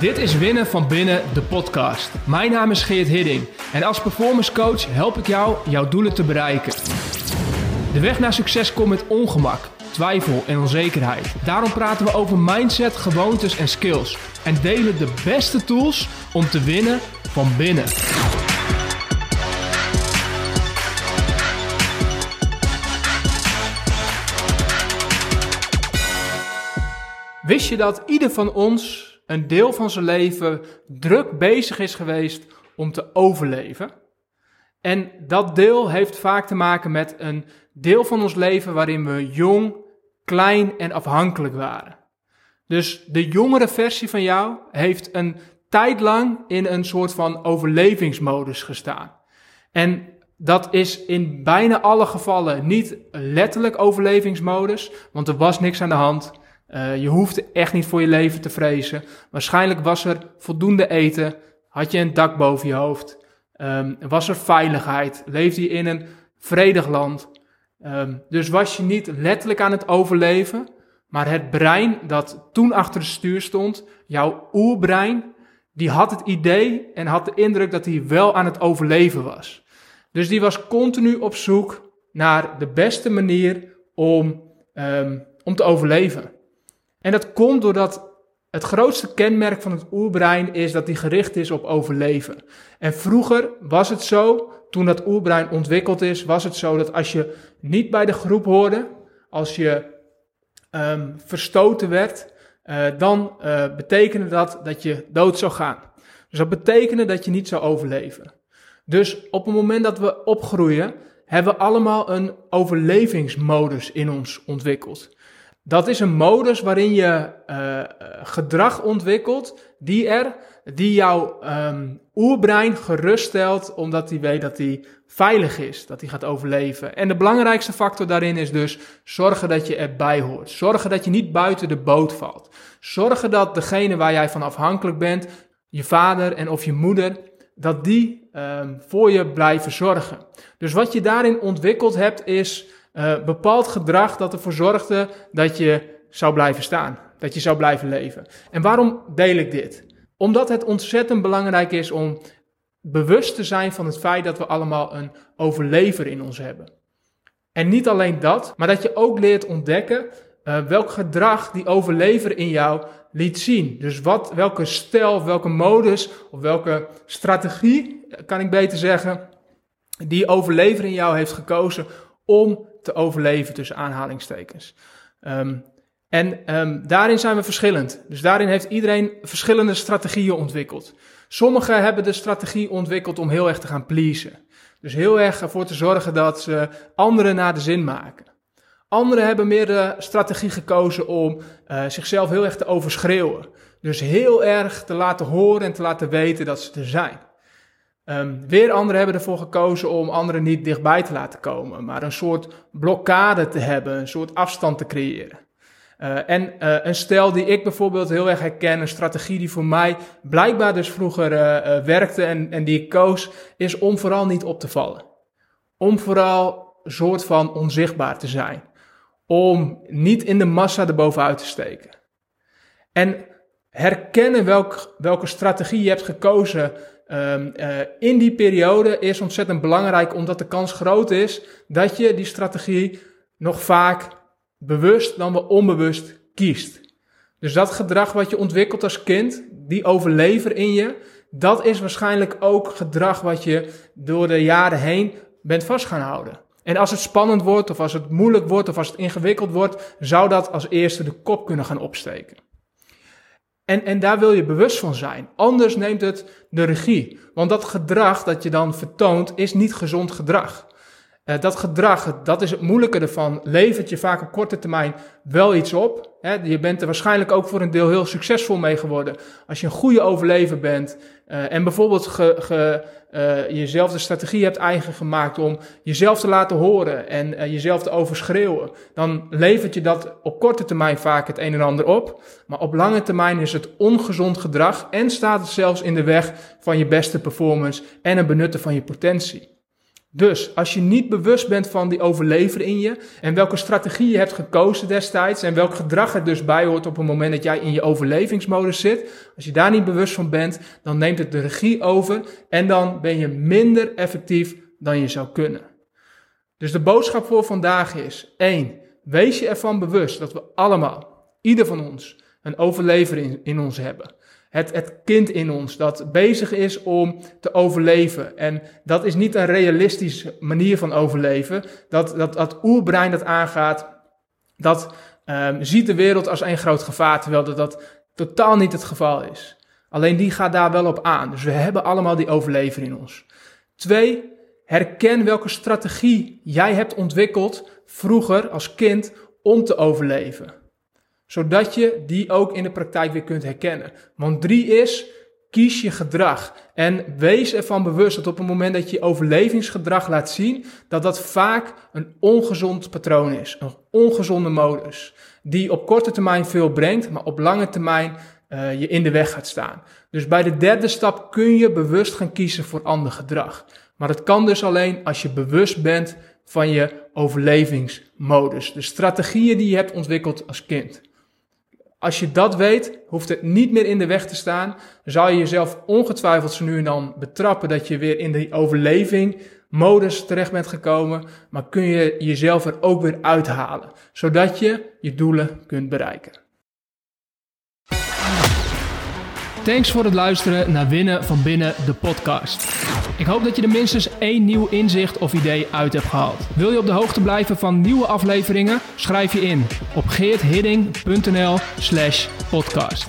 Dit is Winnen van Binnen, de podcast. Mijn naam is Geert Hidding en als performance coach help ik jou jouw doelen te bereiken. De weg naar succes komt met ongemak, twijfel en onzekerheid. Daarom praten we over mindset, gewoontes en skills en delen de beste tools om te winnen van binnen. Wist je dat ieder van ons een deel van zijn leven druk bezig is geweest om te overleven? En dat deel heeft vaak te maken met een deel van ons leven waarin we jong, klein en afhankelijk waren. Dus de jongere versie van jou heeft een tijd lang in een soort van overlevingsmodus gestaan. En dat is in bijna alle gevallen niet letterlijk overlevingsmodus, want er was niks aan de hand. Uh, je hoefde echt niet voor je leven te vrezen. Waarschijnlijk was er voldoende eten, had je een dak boven je hoofd, um, was er veiligheid, leefde je in een vredig land. Um, dus was je niet letterlijk aan het overleven, maar het brein dat toen achter het stuur stond, jouw oerbrein, die had het idee en had de indruk dat hij wel aan het overleven was. Dus die was continu op zoek naar de beste manier om, um, om te overleven. En dat komt doordat het grootste kenmerk van het oerbrein is dat die gericht is op overleven. En vroeger was het zo, toen dat oerbrein ontwikkeld is, was het zo dat als je niet bij de groep hoorde, als je um, verstoten werd, uh, dan uh, betekende dat dat je dood zou gaan. Dus dat betekende dat je niet zou overleven. Dus op het moment dat we opgroeien, hebben we allemaal een overlevingsmodus in ons ontwikkeld. Dat is een modus waarin je uh, gedrag ontwikkelt die er, die jouw um, oerbrein geruststelt, omdat hij weet dat hij veilig is, dat hij gaat overleven. En de belangrijkste factor daarin is dus zorgen dat je erbij hoort. Zorgen dat je niet buiten de boot valt. Zorgen dat degene waar jij van afhankelijk bent, je vader en of je moeder, dat die um, voor je blijven zorgen. Dus wat je daarin ontwikkeld hebt is uh, bepaald gedrag dat ervoor zorgde dat je zou blijven staan. Dat je zou blijven leven. En waarom deel ik dit? Omdat het ontzettend belangrijk is om bewust te zijn van het feit dat we allemaal een overlever in ons hebben. En niet alleen dat, maar dat je ook leert ontdekken uh, welk gedrag die overlever in jou liet zien. Dus wat, welke stijl, welke modus of welke strategie, kan ik beter zeggen, die overlever in jou heeft gekozen om te overleven tussen aanhalingstekens. Um, en um, daarin zijn we verschillend. Dus daarin heeft iedereen verschillende strategieën ontwikkeld. Sommigen hebben de strategie ontwikkeld om heel erg te gaan pleasen. Dus heel erg ervoor te zorgen dat ze anderen naar de zin maken. Anderen hebben meer de strategie gekozen om uh, zichzelf heel erg te overschreeuwen. Dus heel erg te laten horen en te laten weten dat ze er zijn. Um, weer anderen hebben ervoor gekozen om anderen niet dichtbij te laten komen, maar een soort blokkade te hebben, een soort afstand te creëren. Uh, en uh, een stijl die ik bijvoorbeeld heel erg herken, een strategie die voor mij blijkbaar dus vroeger uh, werkte en, en die ik koos, is om vooral niet op te vallen. Om vooral een soort van onzichtbaar te zijn. Om niet in de massa erbovenuit te steken. En herkennen welk, welke strategie je hebt gekozen Um, uh, in die periode is ontzettend belangrijk, omdat de kans groot is dat je die strategie nog vaak bewust dan wel onbewust kiest. Dus dat gedrag wat je ontwikkelt als kind, die overlever in je, dat is waarschijnlijk ook gedrag wat je door de jaren heen bent vast gaan houden. En als het spannend wordt, of als het moeilijk wordt, of als het ingewikkeld wordt, zou dat als eerste de kop kunnen gaan opsteken. En, en daar wil je bewust van zijn. Anders neemt het de regie. Want dat gedrag dat je dan vertoont is niet gezond gedrag. Uh, dat gedrag, dat is het moeilijke ervan, levert je vaak op korte termijn wel iets op. Hè? Je bent er waarschijnlijk ook voor een deel heel succesvol mee geworden. Als je een goede overlever bent uh, en bijvoorbeeld ge, ge, uh, jezelf de strategie hebt eigen gemaakt om jezelf te laten horen en jezelf te overschreeuwen, dan levert je dat op korte termijn vaak het een en ander op. Maar op lange termijn is het ongezond gedrag en staat het zelfs in de weg van je beste performance en het benutten van je potentie. Dus als je niet bewust bent van die overlever in je en welke strategie je hebt gekozen destijds en welk gedrag er dus bij hoort op het moment dat jij in je overlevingsmodus zit, als je daar niet bewust van bent, dan neemt het de regie over en dan ben je minder effectief dan je zou kunnen. Dus de boodschap voor vandaag is: 1. Wees je ervan bewust dat we allemaal, ieder van ons, een overlever in, in ons hebben het, het kind in ons dat bezig is om te overleven. En dat is niet een realistische manier van overleven. Dat, dat, dat oerbrein dat aangaat, dat um, ziet de wereld als een groot gevaar, terwijl dat, dat totaal niet het geval is. Alleen die gaat daar wel op aan. Dus we hebben allemaal die overlever in ons. Twee, herken welke strategie jij hebt ontwikkeld vroeger als kind om te overleven zodat je die ook in de praktijk weer kunt herkennen. Want drie is, kies je gedrag. En wees ervan bewust dat op het moment dat je overlevingsgedrag laat zien, dat dat vaak een ongezond patroon is. Een ongezonde modus. Die op korte termijn veel brengt, maar op lange termijn uh, je in de weg gaat staan. Dus bij de derde stap kun je bewust gaan kiezen voor ander gedrag. Maar dat kan dus alleen als je bewust bent van je overlevingsmodus. De strategieën die je hebt ontwikkeld als kind. Als je dat weet, hoeft het niet meer in de weg te staan. Zal je jezelf ongetwijfeld zo nu en dan betrappen dat je weer in die overleving modus terecht bent gekomen. Maar kun je jezelf er ook weer uithalen, zodat je je doelen kunt bereiken. Thanks voor het luisteren naar Winnen van Binnen, de podcast. Ik hoop dat je er minstens één nieuw inzicht of idee uit hebt gehaald. Wil je op de hoogte blijven van nieuwe afleveringen? Schrijf je in op geerthidding.nl slash podcast.